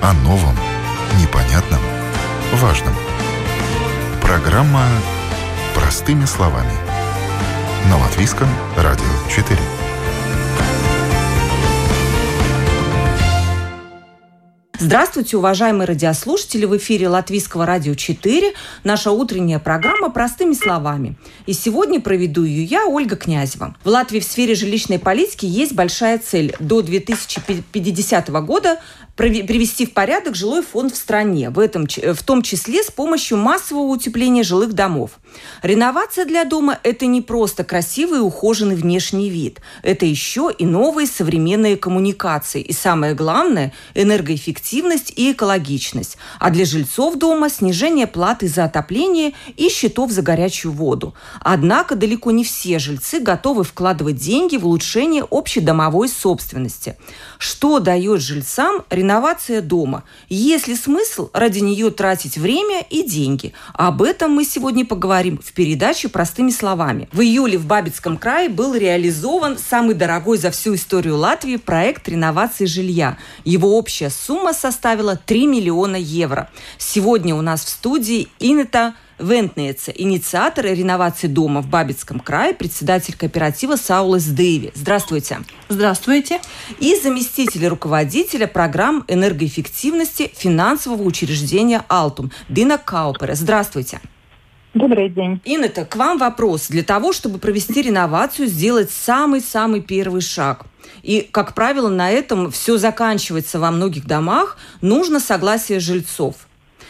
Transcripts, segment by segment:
О новом, непонятном, важном. Программа «Простыми словами». На Латвийском радио 4. Здравствуйте, уважаемые радиослушатели! В эфире Латвийского радио 4, наша утренняя программа «Простыми словами». И сегодня проведу ее я, Ольга Князева. В Латвии в сфере жилищной политики есть большая цель. До 2050 года привести в порядок жилой фонд в стране, в, этом, в том числе с помощью массового утепления жилых домов. Реновация для дома – это не просто красивый и ухоженный внешний вид. Это еще и новые современные коммуникации. И самое главное – энергоэффективность и экологичность. А для жильцов дома – снижение платы за отопление и счетов за горячую воду. Однако далеко не все жильцы готовы вкладывать деньги в улучшение общедомовой собственности. Что дает жильцам реновация реновация дома. Есть ли смысл ради нее тратить время и деньги? Об этом мы сегодня поговорим в передаче «Простыми словами». В июле в Бабицком крае был реализован самый дорогой за всю историю Латвии проект реновации жилья. Его общая сумма составила 3 миллиона евро. Сегодня у нас в студии Инета Вентнеца, инициатор реновации дома в Бабицком крае, председатель кооператива Саулес Дэйви. Здравствуйте. Здравствуйте. И заместитель руководителя программ энергоэффективности финансового учреждения «Алтум» Дина Каупера. Здравствуйте. Добрый день. Инна, к вам вопрос. Для того, чтобы провести реновацию, сделать самый-самый первый шаг – и, как правило, на этом все заканчивается во многих домах. Нужно согласие жильцов.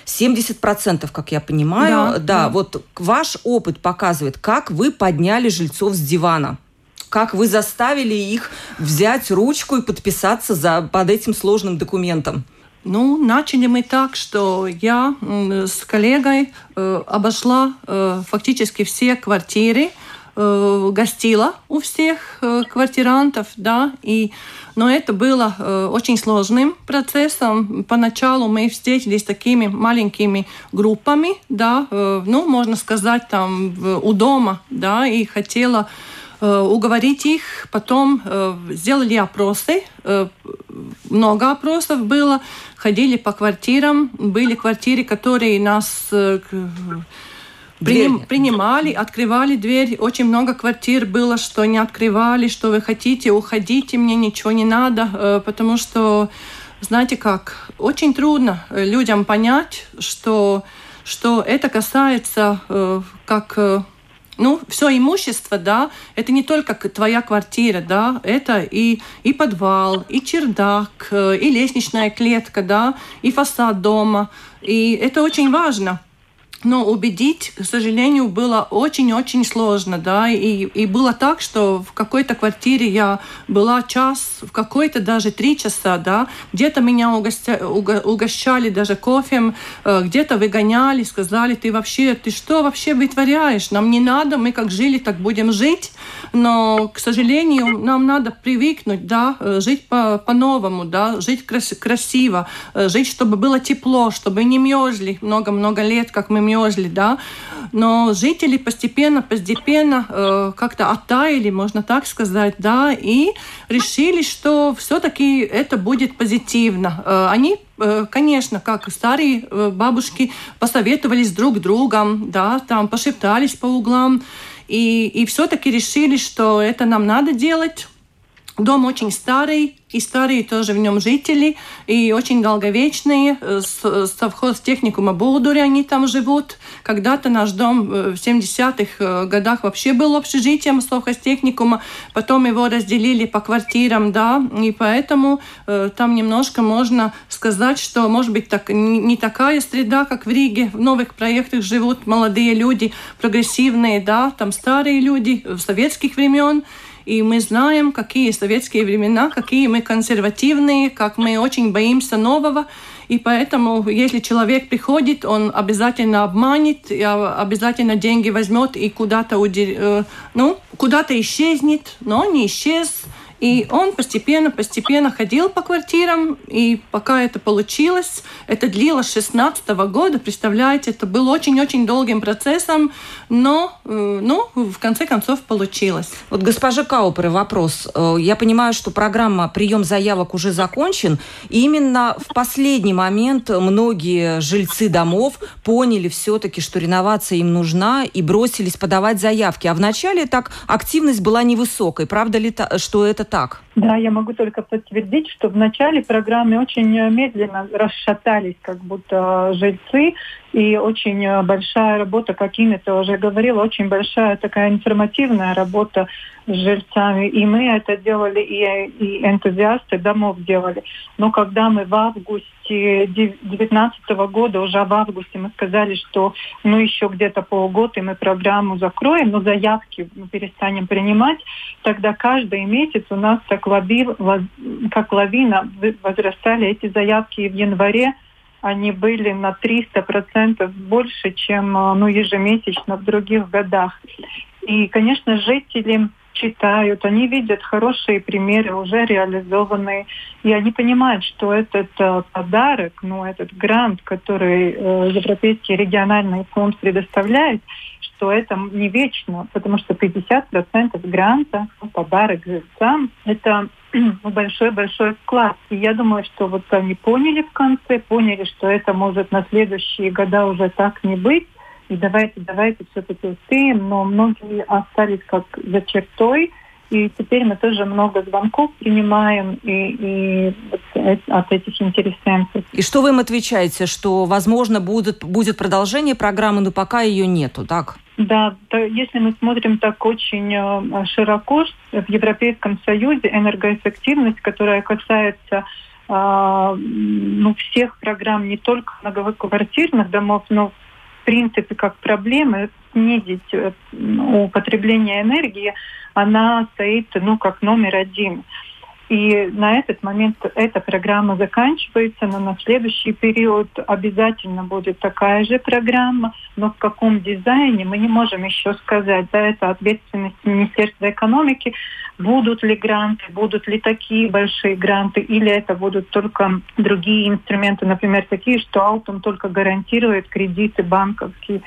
70%, как я понимаю. Да, да, да, вот ваш опыт показывает, как вы подняли жильцов с дивана. Как вы заставили их взять ручку и подписаться за, под этим сложным документом? Ну, начали мы так, что я с коллегой э, обошла э, фактически все квартиры, э, гостила у всех э, квартирантов, да, и но это было э, очень сложным процессом. Поначалу мы встретились такими маленькими группами, да, э, ну, можно сказать, там, у дома, да, и хотела э, уговорить их. Потом э, сделали опросы, э, много опросов было, ходили по квартирам, были квартиры, которые нас э, Приним, принимали, открывали дверь. Очень много квартир было, что не открывали, что вы хотите, уходите, мне ничего не надо, э, потому что, знаете как, очень трудно э, людям понять, что, что это касается э, как ну, все имущество, да, это не только твоя квартира, да, это и, и подвал, и чердак, и лестничная клетка, да, и фасад дома. И это очень важно. Но убедить, к сожалению, было очень-очень сложно, да, и, и было так, что в какой-то квартире я была час, в какой-то даже три часа, да, где-то меня угостя, уго, угощали даже кофем, э, где-то выгоняли, сказали, ты вообще, ты что вообще вытворяешь, нам не надо, мы как жили, так будем жить, но, к сожалению, нам надо привыкнуть, да, э, жить по- по-новому, да, жить крас- красиво, э, жить, чтобы было тепло, чтобы не мерзли много-много лет, как мы мерзли, да. Но жители постепенно, постепенно э, как-то оттаяли, можно так сказать, да, и решили, что все-таки это будет позитивно. Э, они э, конечно, как старые э, бабушки посоветовались друг другом, да, там пошептались по углам, и, и все-таки решили, что это нам надо делать. Дом очень старый, и старые тоже в нем жители, и очень долговечные. Э, совхоз техникума Болдури они там живут. Когда-то наш дом э, в 70-х э, годах вообще был общежитием совхоз техникума, потом его разделили по квартирам, да, и поэтому там немножко можно сказать, что, может быть, так, не такая среда, как в Риге. В новых проектах живут молодые люди, прогрессивные, да, там старые люди советских времен, и мы знаем, какие советские времена, какие мы консервативные, как мы очень боимся нового. И поэтому, если человек приходит, он обязательно обманет, обязательно деньги возьмет и куда-то, э, ну, куда-то исчезнет, но не исчез. И он постепенно-постепенно ходил по квартирам, и пока это получилось, это длилось 16 года, представляете, это был очень-очень долгим процессом, но, э, ну, в конце концов получилось. Вот госпожа Каупер, вопрос. Э, я понимаю, что программа «Прием заявок» уже закончен, и именно в последний момент многие жильцы домов поняли все-таки, что реновация им нужна, и бросились подавать заявки. А вначале так активность была невысокой. Правда ли, что это так? Да, я могу только подтвердить, что в начале программы очень медленно расшатались как будто жильцы, и очень большая работа, как Инна уже говорила, очень большая такая информативная работа с жильцами. И мы это делали, и, и энтузиасты домов делали. Но когда мы в августе 2019 года, уже в августе мы сказали, что ну еще где-то полгода и мы программу закроем, но заявки мы перестанем принимать, тогда каждый месяц у нас так лави, как лавина возрастали эти заявки и в январе они были на 300% больше, чем ну, ежемесячно в других годах. И, конечно, жители читают, они видят хорошие примеры, уже реализованные, и они понимают, что этот э, подарок, ну, этот грант, который э, Европейский региональный фонд предоставляет, что это не вечно, потому что 50% гранта, ну, подарок жильцам, это большой-большой вклад. И я думаю, что вот они поняли в конце, поняли, что это может на следующие года уже так не быть, и давайте, давайте все-таки успеем, но многие остались как за чертой, и теперь мы тоже много звонков принимаем и, и от этих интересентов. И что вы им отвечаете, что, возможно, будет, будет продолжение программы, но пока ее нету, так? Да, то если мы смотрим так очень э, широко, в Европейском Союзе энергоэффективность, которая касается э, ну, всех программ, не только многоквартирных домов, но принципе, как проблемы снизить э, употребление энергии, она стоит ну, как номер один. И на этот момент эта программа заканчивается, но на следующий период обязательно будет такая же программа, но в каком дизайне мы не можем еще сказать. Да, это ответственность Министерства экономики. Будут ли гранты, будут ли такие большие гранты, или это будут только другие инструменты, например, такие, что Алтум только гарантирует кредиты банковские.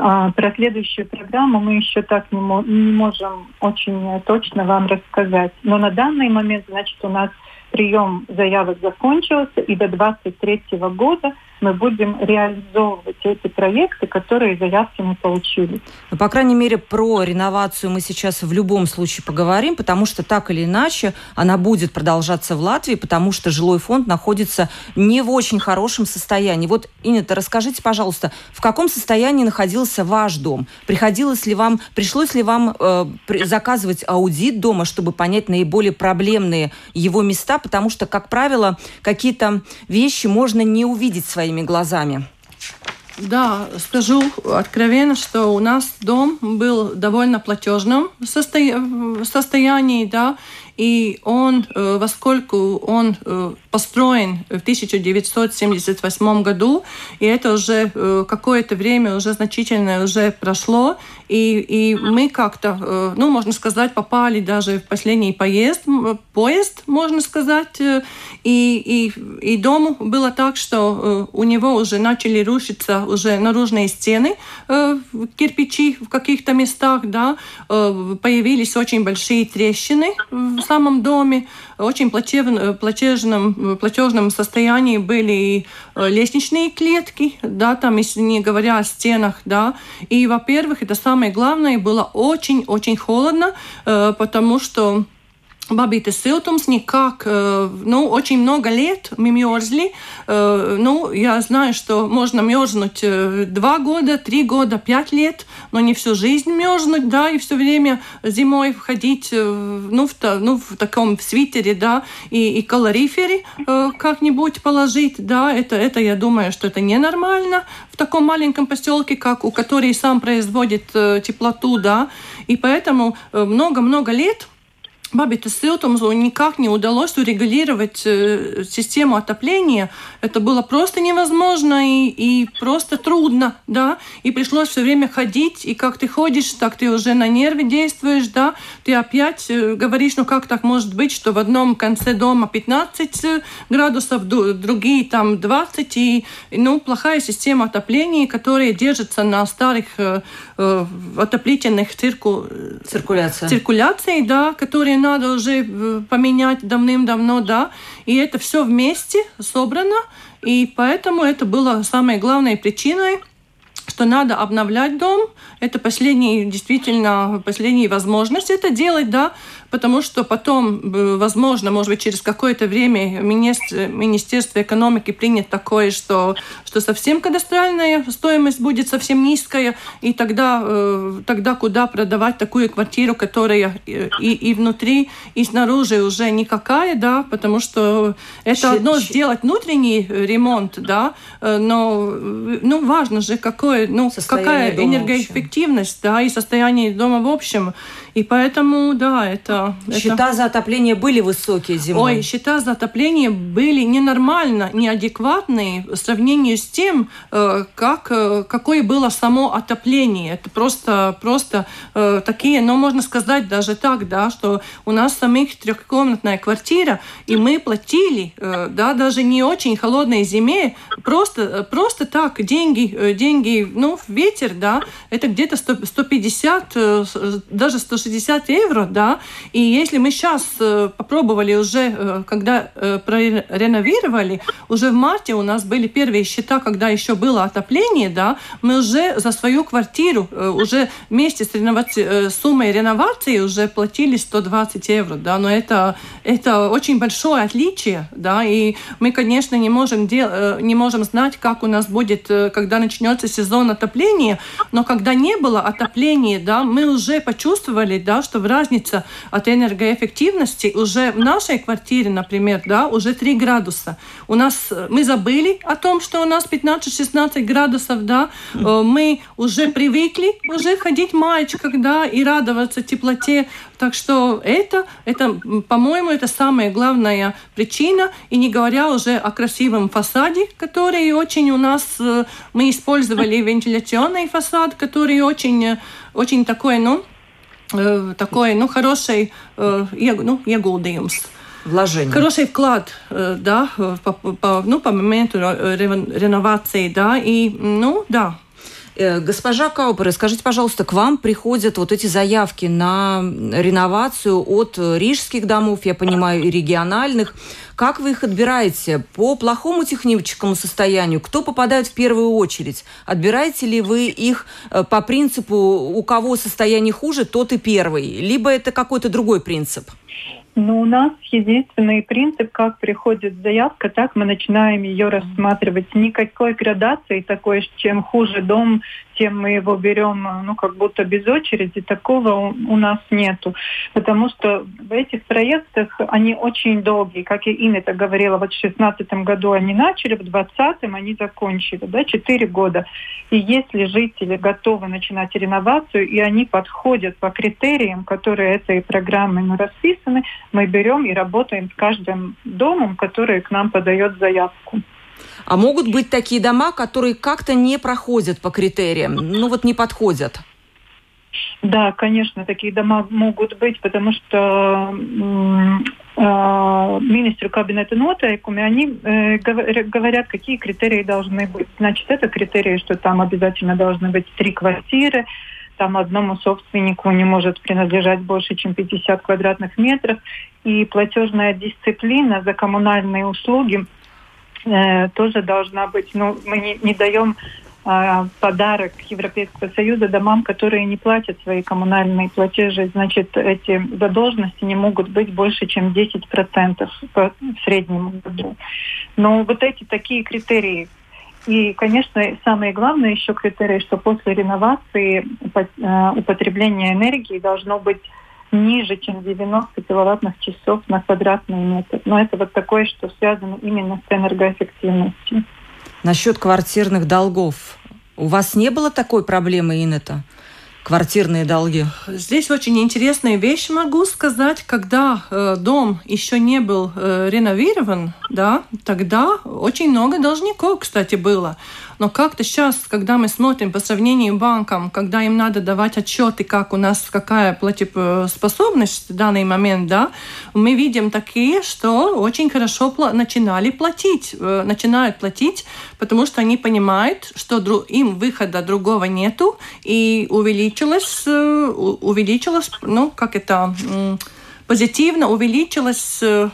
А, про следующую программу мы еще так не, мо- не можем очень точно вам рассказать. Но на данный момент, значит, у нас прием заявок закончился, и до 2023 года мы будем реализовывать эти проекты, которые заявки мы получили. Ну, по крайней мере, про реновацию мы сейчас в любом случае поговорим, потому что так или иначе она будет продолжаться в Латвии, потому что жилой фонд находится не в очень хорошем состоянии. Вот, Инета, расскажите, пожалуйста, в каком состоянии находился ваш дом? Приходилось ли вам, пришлось ли вам э, заказывать аудит дома, чтобы понять наиболее проблемные его места, потому что, как правило, какие-то вещи можно не увидеть своими глазами. Да, скажу откровенно, что у нас дом был довольно платежным состоянии, да, и он, э, поскольку он э, построен в 1978 году, и это уже э, какое-то время уже значительно уже прошло, и, и мы как-то, ну, можно сказать, попали даже в последний поезд, поезд, можно сказать, и, и, и дому было так, что у него уже начали рушиться уже наружные стены, кирпичи в каких-то местах, да, появились очень большие трещины в самом доме, очень плачевном, плачевном, платежном состоянии были э, лестничные клетки, да, там, если не говоря о стенах, да. И, во-первых, это самое главное, было очень-очень холодно, э, потому что Бабита siltums никак, ну, очень много лет мы мерзли. Ну, я знаю, что можно мерзнуть два года, три года, пять лет, но не всю жизнь мерзнуть, да, и все время зимой входить, ну, в, ну, в таком свитере, да, и, и калорифере как-нибудь положить, да, это, это, я думаю, что это ненормально в таком маленьком поселке, как у который сам производит теплоту, да, и поэтому много-много лет Бабите Силтумзу никак не удалось урегулировать э, систему отопления. Это было просто невозможно и, и просто трудно, да. И пришлось все время ходить, и как ты ходишь, так ты уже на нервы действуешь, да. Ты опять э, говоришь, ну как так может быть, что в одном конце дома 15 э, градусов, другие там 20, и, ну, плохая система отопления, которая держится на старых отоплительных цирку... Циркуляция. циркуляции, да, которые надо уже э, поменять давным-давно, да, и это все вместе собрано, и поэтому это было самой главной причиной, что надо обновлять дом. Это последняя, действительно, последняя возможность это делать, да, потому что потом, э, возможно, может быть, через какое-то время Министерство экономики принят такое, что, что совсем кадастральная стоимость будет совсем низкая, и тогда, э, тогда куда продавать такую квартиру, которая э, и, и внутри, и снаружи уже никакая, да, потому что это одно сделать внутренний ремонт, да, но ну, важно же, какое, ну, какая энергоэффективность, да, и состояние дома в общем. И поэтому, да, это... Счета это... за отопление были высокие зимой? Ой, счета за отопление были ненормально, неадекватные в сравнении с тем, э, как, э, какое было само отопление. Это просто, просто э, такие, но ну, можно сказать даже так, да, что у нас самих трехкомнатная квартира, и мы платили, да, даже не очень холодной зиме, просто, просто так, деньги, деньги, ну, в ветер, да, это где-то 150, даже 160 160 евро, да, и если мы сейчас э, попробовали уже, э, когда э, прореновировали, уже в марте у нас были первые счета, когда еще было отопление, да, мы уже за свою квартиру уже вместе с реноваци... суммой реновации уже платили 120 евро, да, но это, это очень большое отличие, да, и мы, конечно, не можем, дел... не можем знать, как у нас будет, когда начнется сезон отопления, но когда не было отопления, да, мы уже почувствовали, да, что разница от энергоэффективности уже в нашей квартире, например, да, уже 3 градуса. У нас, э, мы забыли о том, что у нас 15-16 градусов, да, э, мы уже привыкли уже ходить в маечках, да, и радоваться теплоте. Так что это, это по-моему, это самая главная причина, и не говоря уже о красивом фасаде, который очень у нас, э, мы использовали вентиляционный фасад, который очень, очень такой, ну, такой, ну, хороший э, ну, ieguldījums. Вложение. Хороший вклад, э, да, по, по, ну, по моменту реновации, да, и, ну, да, Госпожа Каупер, скажите, пожалуйста, к вам приходят вот эти заявки на реновацию от рижских домов, я понимаю, и региональных. Как вы их отбираете? По плохому техническому состоянию? Кто попадает в первую очередь? Отбираете ли вы их э, по принципу, у кого состояние хуже, тот и первый? Либо это какой-то другой принцип? Ну, у нас единственный принцип, как приходит заявка, так мы начинаем ее рассматривать. Никакой градации такой, чем хуже дом, тем мы его берем, ну, как будто без очереди. Такого у, у нас нету. Потому что в этих проектах они очень долгие. Как и Инна это говорила, вот в 2016 году они начали, в 2020 они закончили, да, 4 года. И если жители готовы начинать реновацию, и они подходят по критериям, которые этой программой ну, расписаны, мы берем и работаем с каждым домом, который к нам подает заявку. А могут быть такие дома, которые как-то не проходят по критериям, ну вот не подходят? Да, конечно, такие дома могут быть, потому что э, министру кабинета нотайкуми, они э, говорят, какие критерии должны быть. Значит, это критерии, что там обязательно должны быть три квартиры, там одному собственнику не может принадлежать больше, чем 50 квадратных метров. И платежная дисциплина за коммунальные услуги э, тоже должна быть. Ну, мы не, не даем э, подарок Европейского Союза домам, которые не платят свои коммунальные платежи. Значит, эти задолженности не могут быть больше, чем 10% по, в среднем году. Но вот эти такие критерии, и, конечно, самое главное еще критерий, что после реновации э, употребление энергии должно быть ниже, чем 90 киловаттных часов на квадратный метр. Но это вот такое, что связано именно с энергоэффективностью. Насчет квартирных долгов. У вас не было такой проблемы, Инета? квартирные долги? Здесь очень интересная вещь могу сказать. Когда э, дом еще не был э, реновирован, да, тогда очень много должников, кстати, было. Но как-то сейчас, когда мы смотрим по сравнению с банком, когда им надо давать отчеты, как у нас какая платежеспособность в данный момент, да, мы видим такие, что очень хорошо начинали платить, э, начинают платить, потому что они понимают, что им выхода другого нету, и увеличилось, э, увеличилось, ну, как это, позитивно увеличилось э,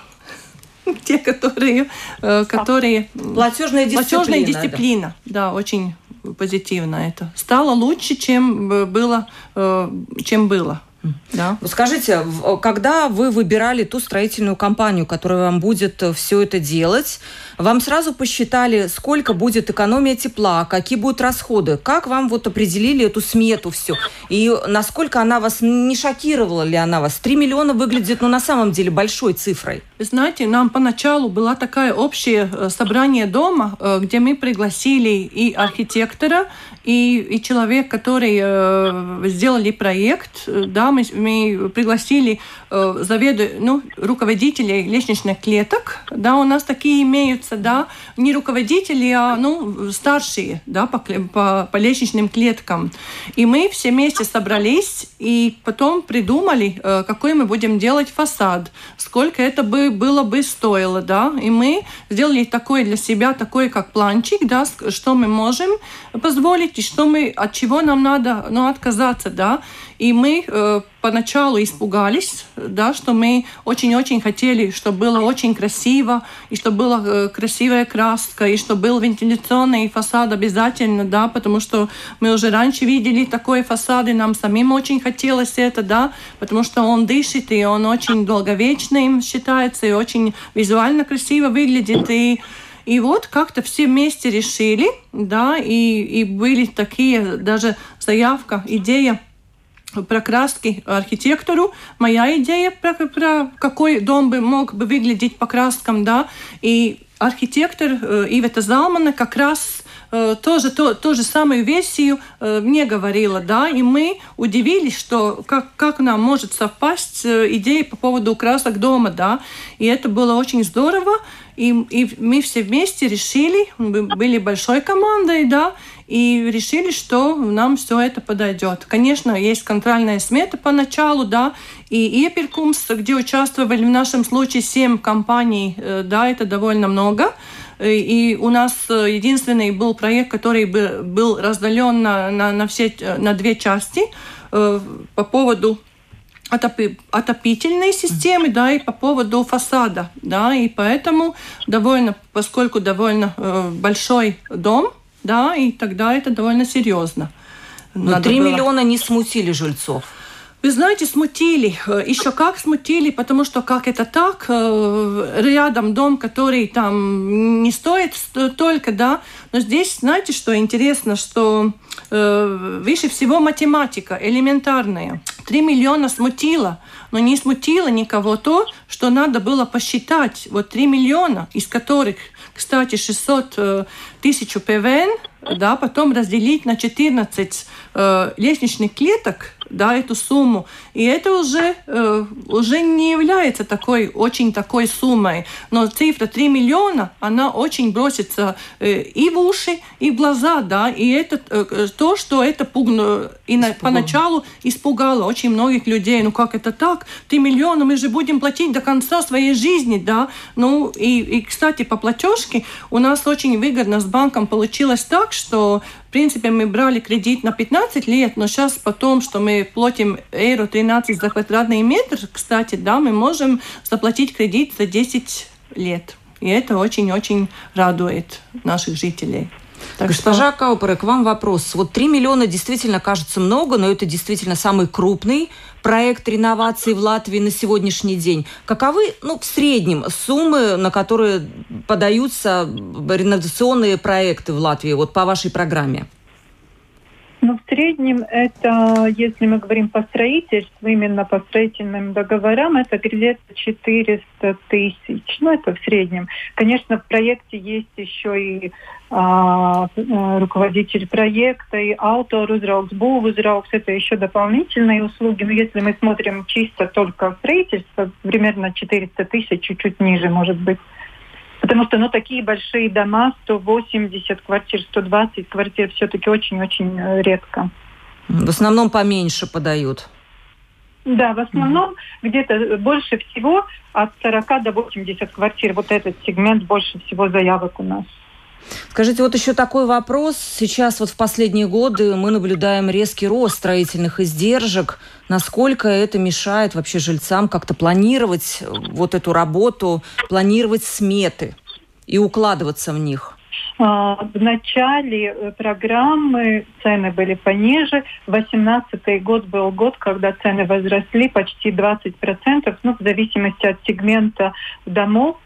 те, которые, э, которые платежная дисциплина, платежная дисциплина, да. да, очень позитивно это стало лучше, чем было, э, чем было. Да. Скажите, когда вы выбирали ту строительную компанию, которая вам будет э, все это делать, вам сразу посчитали, сколько будет экономия тепла, какие будут расходы, как вам вот определили эту смету все, и насколько она вас не шокировала ли она вас? 3 миллиона выглядит, ну, на самом деле, большой цифрой. Вы знаете, нам поначалу была такая общее э, собрание дома, э, где мы пригласили и архитектора, и, и человек, который э, сделали проект, да, мы, мы пригласили э, заведу, ну, руководителей лестничных клеток, да, у нас такие имеются, да, не руководители, а, ну, старшие, да, по, по, по лестничным клеткам. И мы все вместе собрались и потом придумали, э, какой мы будем делать фасад, сколько это бы было бы стоило, да, и мы сделали такой для себя, такой как планчик, да, что мы можем позволить и что мы, от чего нам надо ну, отказаться, да. И мы э, поначалу испугались, да, что мы очень-очень хотели, чтобы было очень красиво, и чтобы была э, красивая краска, и чтобы был вентиляционный фасад обязательно, да, потому что мы уже раньше видели такой фасад, и нам самим очень хотелось это, да, потому что он дышит, и он очень долговечным считается, и очень визуально красиво выглядит, и и вот как-то все вместе решили, да, и, и были такие даже заявка, идея про краски архитектору. Моя идея про, про какой дом бы мог бы выглядеть по краскам, да, и архитектор э, Ивета Залмана как раз тоже то, ту же самую версию э, мне говорила, да, и мы удивились, что как, как нам может совпасть э, идея по поводу красок дома, да, и это было очень здорово, и, и мы все вместе решили, были большой командой, да, и решили, что нам все это подойдет. Конечно, есть контрольная смета поначалу, да, и Эпиркумс, где участвовали в нашем случае семь компаний, э, да, это довольно много. И у нас э, единственный был проект, который был разделен на, на, на, все, на две части э, по поводу отопи, отопительной системы, да, и по поводу фасада, да, и поэтому довольно, поскольку довольно э, большой дом, да, и тогда это довольно серьезно. Но 3 было... миллиона не смутили жильцов. Вы знаете, смутили. Э, Еще как смутили, потому что как это так, э, рядом дом, который там не стоит только, да. Но здесь, знаете, что интересно, что э, выше всего математика элементарная. Три миллиона смутило, но не смутило никого то, что надо было посчитать. Вот три миллиона, из которых, кстати, 600 тысяч ПВН, да, потом разделить на 14 э, лестничных клеток, да, эту сумму. И это уже, э, уже не является такой, очень такой суммой. Но цифра 3 миллиона, она очень бросится э, и в уши, и в глаза, да, и это э, то, что это пугно, и на, поначалу испугало очень многих людей. Ну как это так? 3 миллиона, мы же будем платить до конца своей жизни, да. Ну и, и кстати, по платежке у нас очень выгодно с банком получилось так, что принципе, мы брали кредит на 15 лет, но сейчас потом, что мы платим евро 13 за квадратный метр, кстати, да, мы можем заплатить кредит за 10 лет. И это очень-очень радует наших жителей. Так Госпожа что... К вам вопрос. Вот 3 миллиона действительно кажется много, но это действительно самый крупный проект реновации в Латвии на сегодняшний день. Каковы, ну, в среднем суммы, на которые подаются реновационные проекты в Латвии, вот по вашей программе? Ну, в среднем это, если мы говорим по строительству, именно по строительным договорам, это где-то 400 тысяч. Ну, это в среднем. Конечно, в проекте есть еще и а, э, руководитель проекта, и автор uzraugs, būv uzraugs, это еще дополнительные услуги. Но если мы смотрим чисто только строительство, примерно 400 тысяч, чуть-чуть ниже, может быть. Потому что ну, такие большие дома, 180 квартир, 120 квартир, все-таки очень-очень э, редко. В основном поменьше подают. Да, в основном mm где-то больше всего от 40 до 80 квартир. Вот этот сегмент больше всего заявок у нас. Скажите, вот еще такой вопрос. Сейчас вот в последние годы мы наблюдаем резкий рост строительных издержек. Насколько это мешает вообще жильцам как-то планировать э, вот эту работу, планировать сметы и укладываться в них? А, в начале э, программы цены были пониже. 2018 год был год, когда цены возросли почти 20%, ну, в зависимости от сегмента домов.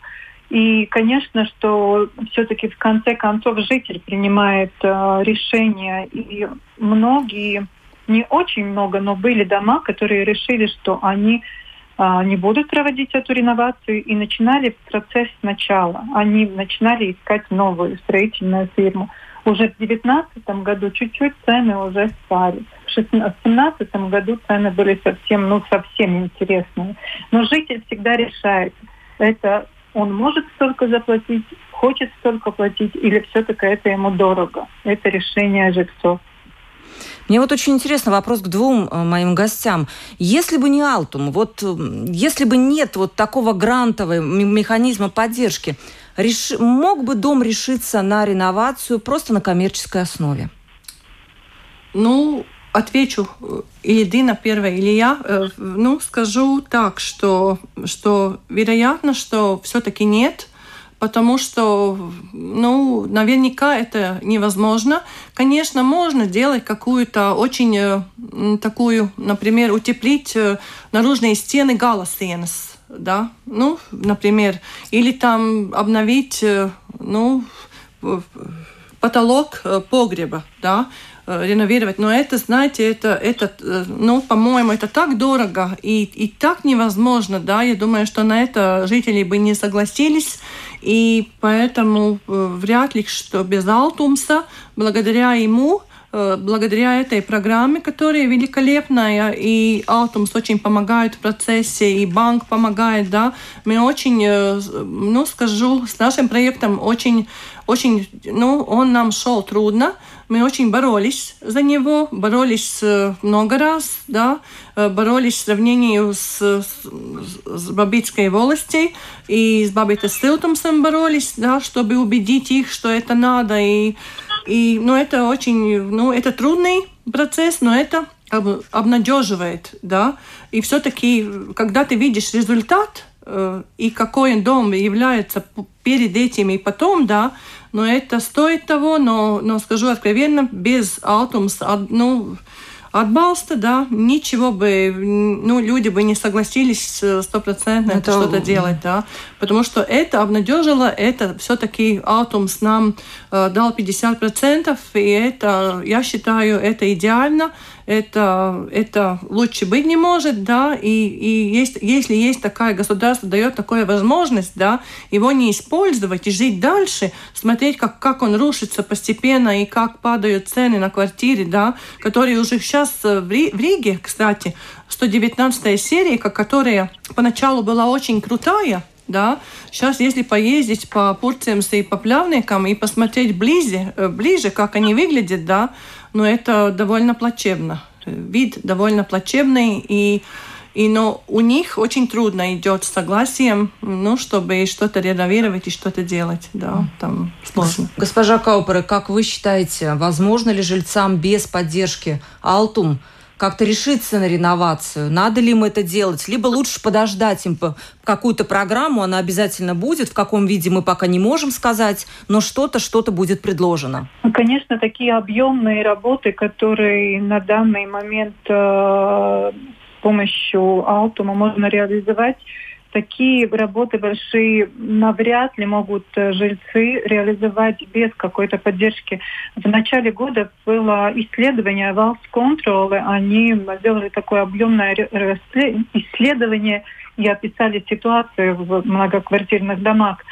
И, конечно, что все-таки в конце концов житель принимает э, решение. И многие, не очень много, но были дома, которые решили, что они э, не будут проводить эту реновацию и начинали процесс сначала. Они начинали искать новую строительную фирму. Уже в 2019 году чуть-чуть цены уже спали. В 2017 году цены были совсем, ну, совсем интересные. Но житель всегда решает, это он может столько заплатить, хочет столько платить, или все-таки это ему дорого. Это решение жильцов. Мне вот очень интересно вопрос к двум э, моим гостям. Если бы не Алтум, вот если бы нет вот такого грантового механизма поддержки, реш... мог бы дом решиться на реновацию просто на коммерческой основе? Ну, отвечу э, или Дина первая, или я. Э, ну, скажу так, что, что вероятно, что все-таки нет, потому что, ну, наверняка это невозможно. Конечно, можно делать какую-то очень э, такую, например, утеплить наружные стены галосенс, да, ну, например, или там обновить, ну, потолок погреба, да, Э, реновировать. Но это, знаете, это, это э, ну, по-моему, это так дорого и, и так невозможно, да. Я думаю, что на это жители бы не согласились. И поэтому э, вряд ли, что без Алтумса, благодаря ему, благодаря этой программе, которая великолепная, и Алтумс очень помогает в процессе, и банк помогает, да, мы очень, ну, скажу, с нашим проектом очень, очень, ну, он нам шел трудно, мы очень боролись за него, боролись э, много раз, да, э, боролись в сравнении с, с, с Бабицкой волостью и с Бабитой Стилтомсом боролись, да, чтобы убедить их, что это надо. И, и, ну, это очень, ну, это трудный процесс, но это об, обнадеживает, да. И все-таки, когда ты видишь результат, э, и какой дом является перед этим и потом, да, но это стоит того, но, но скажу откровенно, без Алтумс, ну, отбалста, да, ничего бы, ну, люди бы не согласились стопроцентно это, что-то делать, да, потому что это обнадежило, это все-таки Алтумс нам э, дал 50%, и это, я считаю, это идеально, это, это лучше быть не может, да, и, и есть, если есть такая государство дает такую возможность, да, его не использовать и жить дальше, смотреть, как, как он рушится постепенно и как падают цены на квартиры, да, которые уже сейчас э, в Риге, кстати, 119 серия, которая поначалу была очень крутая, да. Сейчас, если поездить по Пурциям и по Плавникам и посмотреть ближе, э, ближе, как они выглядят, да, но это довольно плачевно. Вид довольно плачевный, и, и но у них очень трудно идет с согласием, ну, чтобы что-то реновировать и что-то делать. Да, там сложно. Госпожа Кауперы, как вы считаете, возможно ли жильцам без поддержки Алтум как-то решиться на реновацию? Надо ли им это делать? Либо лучше подождать им какую-то программу, она обязательно будет. В каком виде мы пока не можем сказать, но что-то, что-то будет предложено. Ну, конечно, такие объемные работы, которые на данный момент э, с помощью Алтума можно реализовать, такие работы большие навряд ли могут э, жильцы реализовать без какой-то поддержки. В начале года было исследование Valls Control, они сделали такое объемное исследование и описали ситуацию в многоквартирных домах.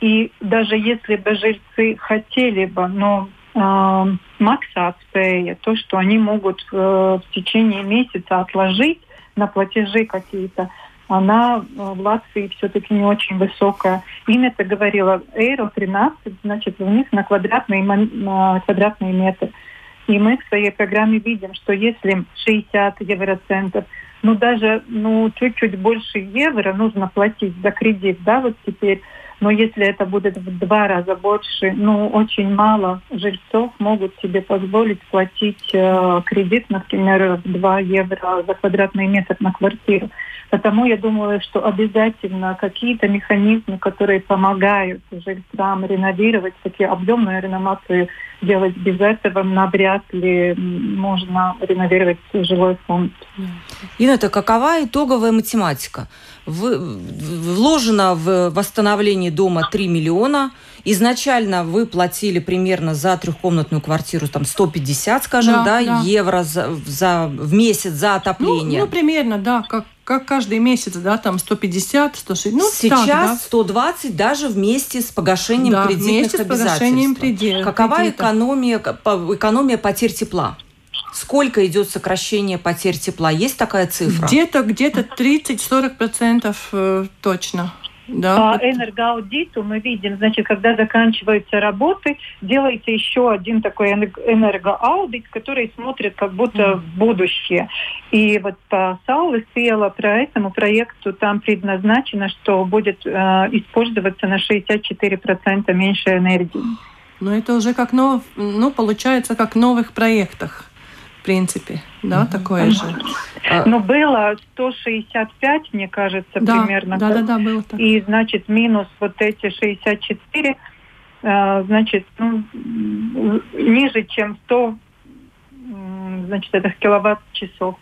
И даже если бы жильцы хотели бы, но э, то, что они могут э, в течение месяца отложить на платежи какие-то, она э, в Латвии все-таки не очень высокая. Им это говорила Эйро 13, значит, у них на квадратный, на квадратный метр. И мы в своей программе видим, что если 60 евроцентов, ну даже ну, чуть-чуть больше евро нужно платить за кредит, да, вот теперь, но если это будет в два раза больше, ну, очень мало жильцов могут себе позволить платить э, кредит, например, в 2 евро за квадратный метр на квартиру. Потому я думаю, что обязательно какие-то механизмы, которые помогают жильцам реновировать, такие объемные реновации делать без этого, навряд ли можно реновировать жилой фонд. Инна, это какова итоговая математика? Вы, вложено в восстановление дома 3 миллиона. Изначально вы платили примерно за трехкомнатную квартиру там 150, скажем, да, да, да. евро за, за, в месяц за отопление. Ну, ну примерно, да, как как каждый месяц, да, там 150, 160. Ну, Сейчас так, да. 120 даже вместе с погашением да, кредитных вместе с погашением кредит, Какова кредита. экономия, экономия потерь тепла? Сколько идет сокращение потерь тепла? Есть такая цифра? Где-то где-то 30-40% э, точно. Да. По энергоаудиту мы видим, значит, когда заканчиваются работы, делается еще один такой энергоаудит, который смотрит как будто в будущее. И вот по Саулы Села про этому проекту там предназначено, что будет э, использоваться на 64% меньше энергии. Но это уже как нов, ну, получается, как в новых проектах в принципе, да, угу. такое же. А, ну, было 165, мне кажется, да, примерно. Да, да, да, было так. И, значит, минус вот эти 64, э, значит, ну, ниже, чем 100, значит, этих киловатт-часов.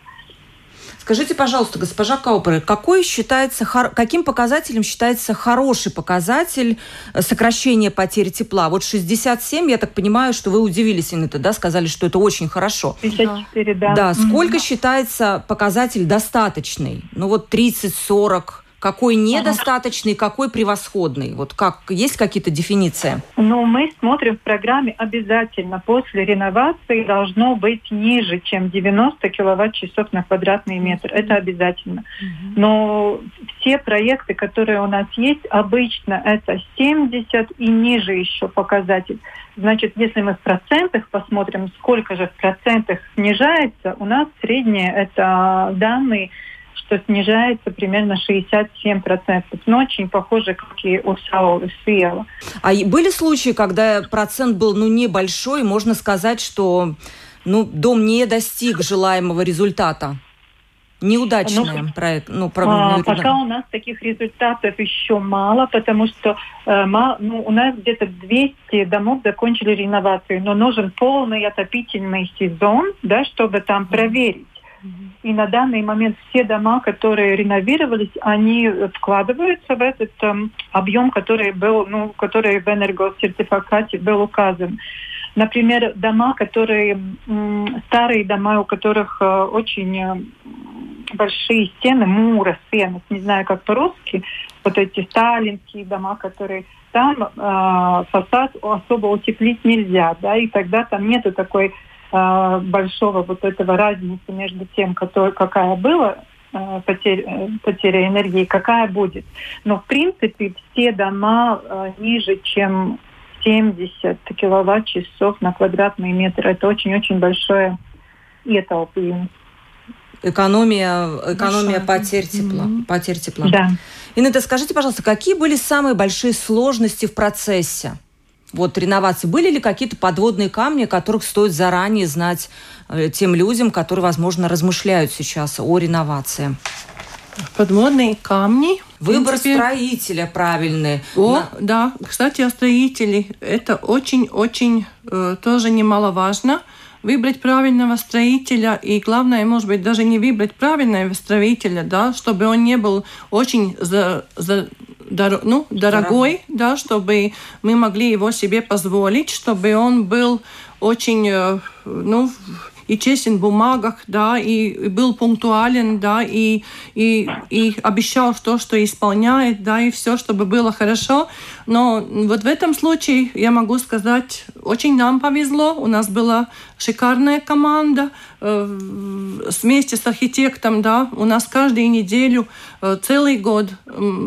Скажите, пожалуйста, госпожа Каупер, какой считается, каким показателем считается хороший показатель э, сокращения потери тепла? Вот 67, я так понимаю, что вы удивились, Инна, да, сказали, что это очень хорошо. 54, да. Да, сколько mm-hmm. считается показатель достаточный? Ну вот 30, 40, какой недостаточный, какой превосходный? Вот как есть какие-то дефиниции? Ну, мы смотрим в программе обязательно после реновации должно быть ниже, чем 90 киловатт-часов на квадратный метр. Это обязательно. Но все проекты, которые у нас есть, обычно это 70 и ниже еще показатель. Значит, если мы в процентах посмотрим, сколько же в процентах снижается, у нас среднее это данные что снижается примерно 67%. Но очень похоже, как и у Саула Сиела. А были случаи, когда процент был ну, небольшой, можно сказать, что ну, дом не достиг желаемого результата? Неудачный ну, проект. Ну, про, а, пока у нас таких результатов еще мало, потому что э, мало, ну, у нас где-то 200 домов закончили реновацию, но нужен полный отопительный сезон, да, чтобы там проверить и на данный момент все дома, которые реновировались, они вкладываются в этот эм, объем, который был, ну, который в энергосертификате был указан. Например, дома, которые старые дома, у которых э, очень э, большие стены, мура, стены, не знаю, как по-русски, вот эти сталинские дома, которые там э, фасад особо утеплить нельзя, да, и тогда там нету такой э, большого вот этого разницы между тем, который, какая была э, потеря, э, потеря энергии, какая будет. Но в принципе все дома э, ниже, чем 70 киловатт-часов на квадратный метр. Это очень-очень большое и это Экономия, экономия потерь тепла. Mm-hmm. Потерь тепла. Да. Инесса, скажите, пожалуйста, какие были самые большие сложности в процессе? Вот реновации. Были ли какие-то подводные камни, о которых стоит заранее знать э, тем людям, которые, возможно, размышляют сейчас о реновации? Подводные камни. Выбор принципе... строителя правильный. О, На... да. Кстати, о строителе. Это очень-очень э, тоже немаловажно. выбрать правильного строителя, и главное, может быть, даже не выбрать правильного строителя, да, чтобы он не был очень за, за, дор, ну, дорогой, да, чтобы мы могли его себе позволить, чтобы он был очень, э, ну, и честен в бумагах, да, и, был пунктуален, да, и, и, и обещал то, что исполняет, да, и все, чтобы было хорошо. Но вот в этом случае я могу сказать, очень нам повезло. У нас была шикарная команда э, вместе с архитектом, да, у нас каждую неделю, э, целый год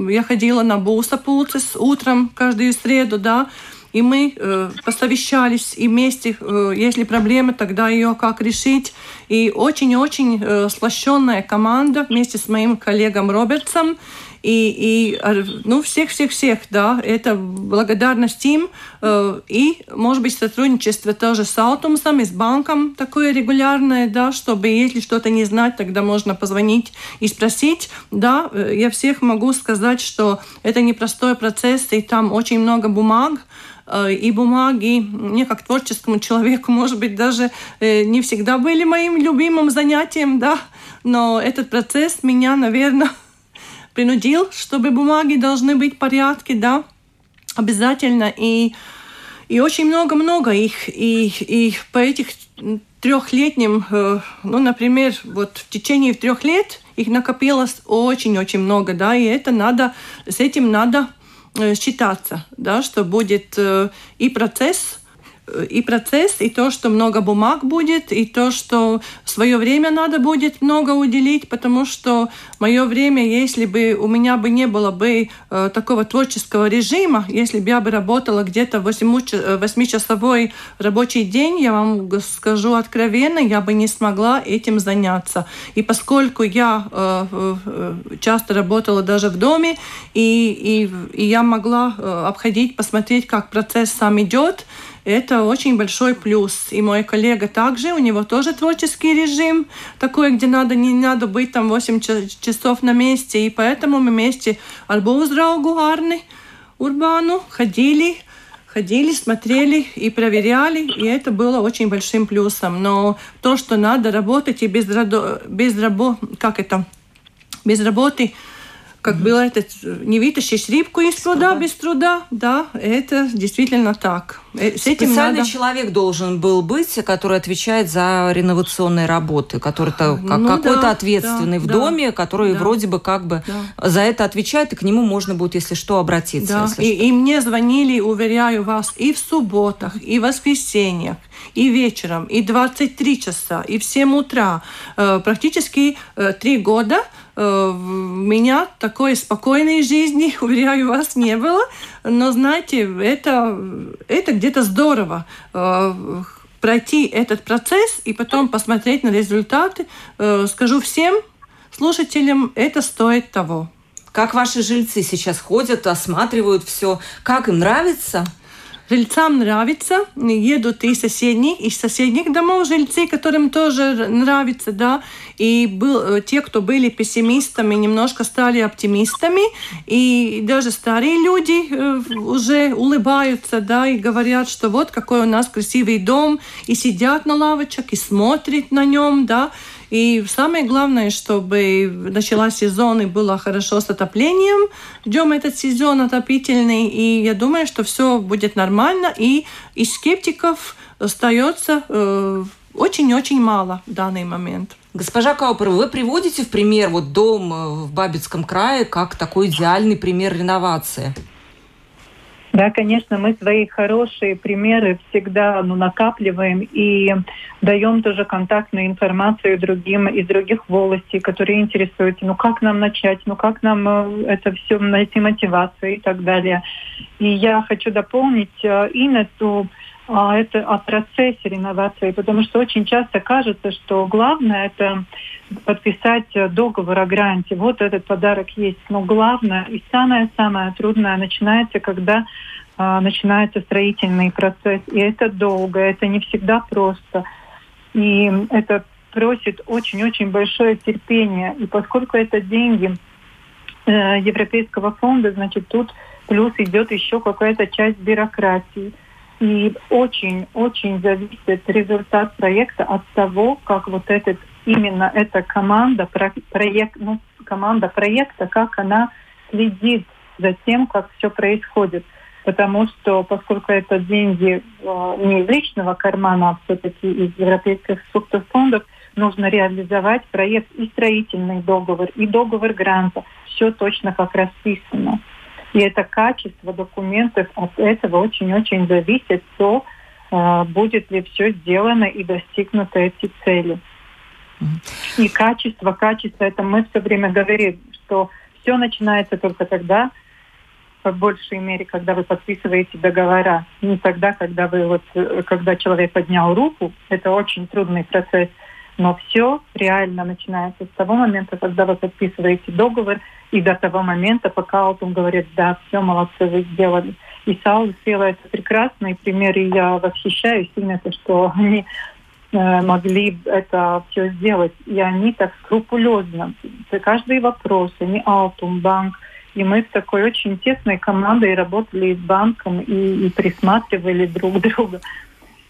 я ходила на Бусапулцис утром каждую среду, да, и мы э, посовещались и вместе, э, если проблема, тогда ее как решить. И очень-очень э, сплощенная команда вместе с моим коллегом Робертсом. И, и ну, всех-всех-всех, да, это благодарность им. Э, и, может быть, сотрудничество тоже с Алтумсом и с банком такое регулярное, да, чтобы если что-то не знать, тогда можно позвонить и спросить. Да, э, я всех могу сказать, что это непростой процесс, и там очень много бумаг, Э, и бумаги. Мне как творческому человеку, может быть, даже э, не всегда были моим любимым занятием, да, но этот процесс меня, наверное, принудил, чтобы бумаги должны быть в порядке, да, обязательно. И, и очень много-много их. И, и по этих трехлетним, э, ну, например, вот в течение трех лет их накопилось очень-очень много, да, и это надо, с этим надо Э, считаться, да, что будет э, и процесс и процесс, и то, что много бумаг будет, и то, что свое время надо будет много уделить, потому что мое время, если бы у меня бы не было бы э, такого творческого режима, если бы я бы работала где-то 8-часовой рабочий день, я вам скажу откровенно, я бы не смогла этим заняться. И поскольку я э, э, часто работала даже в доме, и, и, и я могла э, обходить, посмотреть, как процесс сам идет, это очень большой плюс. И мой коллега также, у него тоже творческий режим, такой, где надо, не надо быть там 8 часов на месте. И поэтому мы вместе альбо uzraugu Арни Урбану ходили, ходили, смотрели и проверяли, и это было очень большим плюсом. Но то, что надо работать и без, без рабо, как это, без работы, как было это, не вытащишь рыбку из пруда без труда, да, это действительно так. Э, с этим Специальный надо... человек должен был быть, который отвечает за реновационные работы, который -то, как, ну, какой-то да, ответственный да, в доме, который да, вроде бы как бы да. за это отвечает, и к нему можно будет, если что, обратиться. Да. И, и мне звонили, уверяю вас, и в субботах, и в воскресеньях, и вечером, и 23 часа, и в 7 утра. Э, практически э, три года меня такой спокойной жизни, уверяю вас, не было. Но, знаете, это, это где-то здорово э, пройти этот процесс и потом посмотреть на результаты. Э, скажу всем слушателям, это стоит того. Как ваши жильцы сейчас ходят, осматривают все? Как им нравится? Жильцам нравится, едут и соседних, из соседних домов жильцы, которым тоже нравится, да, и был, э, те, кто были пессимистами, немножко стали оптимистами, и даже старые люди э, уже улыбаются, да, и говорят, что вот какой у нас красивый дом, и сидят на лавочках, и смотрят на нем, да, и самое главное, чтобы началась сезон и было хорошо с отоплением. Ждем этот сезон отопительный, и я думаю, что все будет нормально. И из скептиков остается э, очень-очень мало в данный момент. Госпожа Каупер, вы приводите в пример вот дом э, в Бабицком крае как такой идеальный пример реновации? Да, конечно, мы свои хорошие примеры всегда ну, накапливаем и даем тоже контактную информацию другим из других волостей, которые интересуются, ну как нам начать, ну как нам э, это все найти мотивацию и так далее. И я хочу дополнить э, Инету а, это о процессе реновации, потому что очень часто кажется, что главное это подписать договор о гранте. Вот этот подарок есть. Но главное и самое-самое трудное начинается, когда а, начинается строительный процесс. И это долго, это не всегда просто. И это просит очень-очень большое терпение. И поскольку это деньги э, Европейского фонда, значит, тут плюс идет еще какая-то часть бюрократии. И очень-очень зависит результат проекта от того, как вот этот именно эта команда, проект, ну, команда проекта, как она следит за тем, как все происходит. Потому что, поскольку это деньги э, не из личного кармана, а все-таки из европейских структурных фондов, нужно реализовать проект и строительный договор, и договор гранта. Все точно как расписано. И это качество документов от этого очень-очень зависит, то э, будет ли все сделано и достигнуты эти цели. И качество, качество, это мы все время говорим, что все начинается только тогда, по большей мере, когда вы подписываете договора. Не тогда, когда вы вот, когда человек поднял руку, это очень трудный процесс. Но все реально начинается с того момента, когда вы подписываете договор, и до того момента, пока он говорит, да, все, молодцы, вы сделали. И Саул сделал это прекрасный пример, и я восхищаюсь именно то, что они э, могли это все сделать. И они так скрупулезно. Каждый вопрос, они Алтум, банк, и мы с такой очень тесной командой работали с банком и, и присматривали друг друга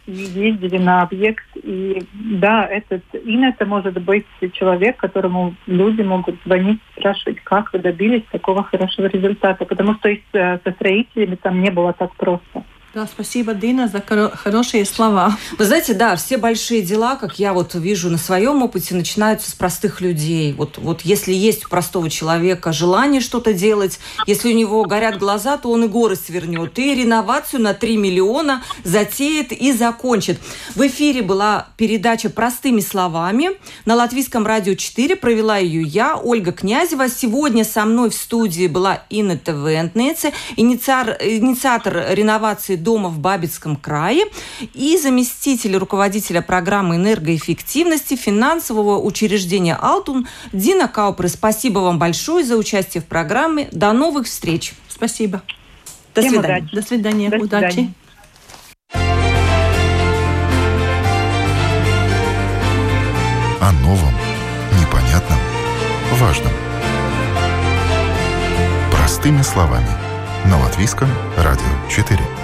и ездили на объект. И да, этот ин это может быть человек, которому люди могут звонить, спрашивать, как вы добились такого хорошего результата. Потому что и со строителями там не было так просто. Да, спасибо, Дина, за хорошие слова. Вы знаете, да, все большие дела, как я вот вижу на своем опыте, начинаются с простых людей. Вот, вот если есть у простого человека желание что-то делать, если у него горят глаза, то он и горы свернет, и реновацию на 3 миллиона затеет и закончит. В эфире была передача «Простыми словами». На Латвийском радио 4 провела ее я, Ольга Князева. Сегодня со мной в студии была Инна Твентнеце, инициатор, инициатор реновации дома в Бабицком крае и заместитель руководителя программы энергоэффективности финансового учреждения «Алтун» Дина Каупры. Спасибо вам большое за участие в программе. До новых встреч. Спасибо. До Всем свидания. Удачи. До свидания. До свидания. Удачи. О новом, непонятном, важном. Простыми словами. На Латвийском радио 4.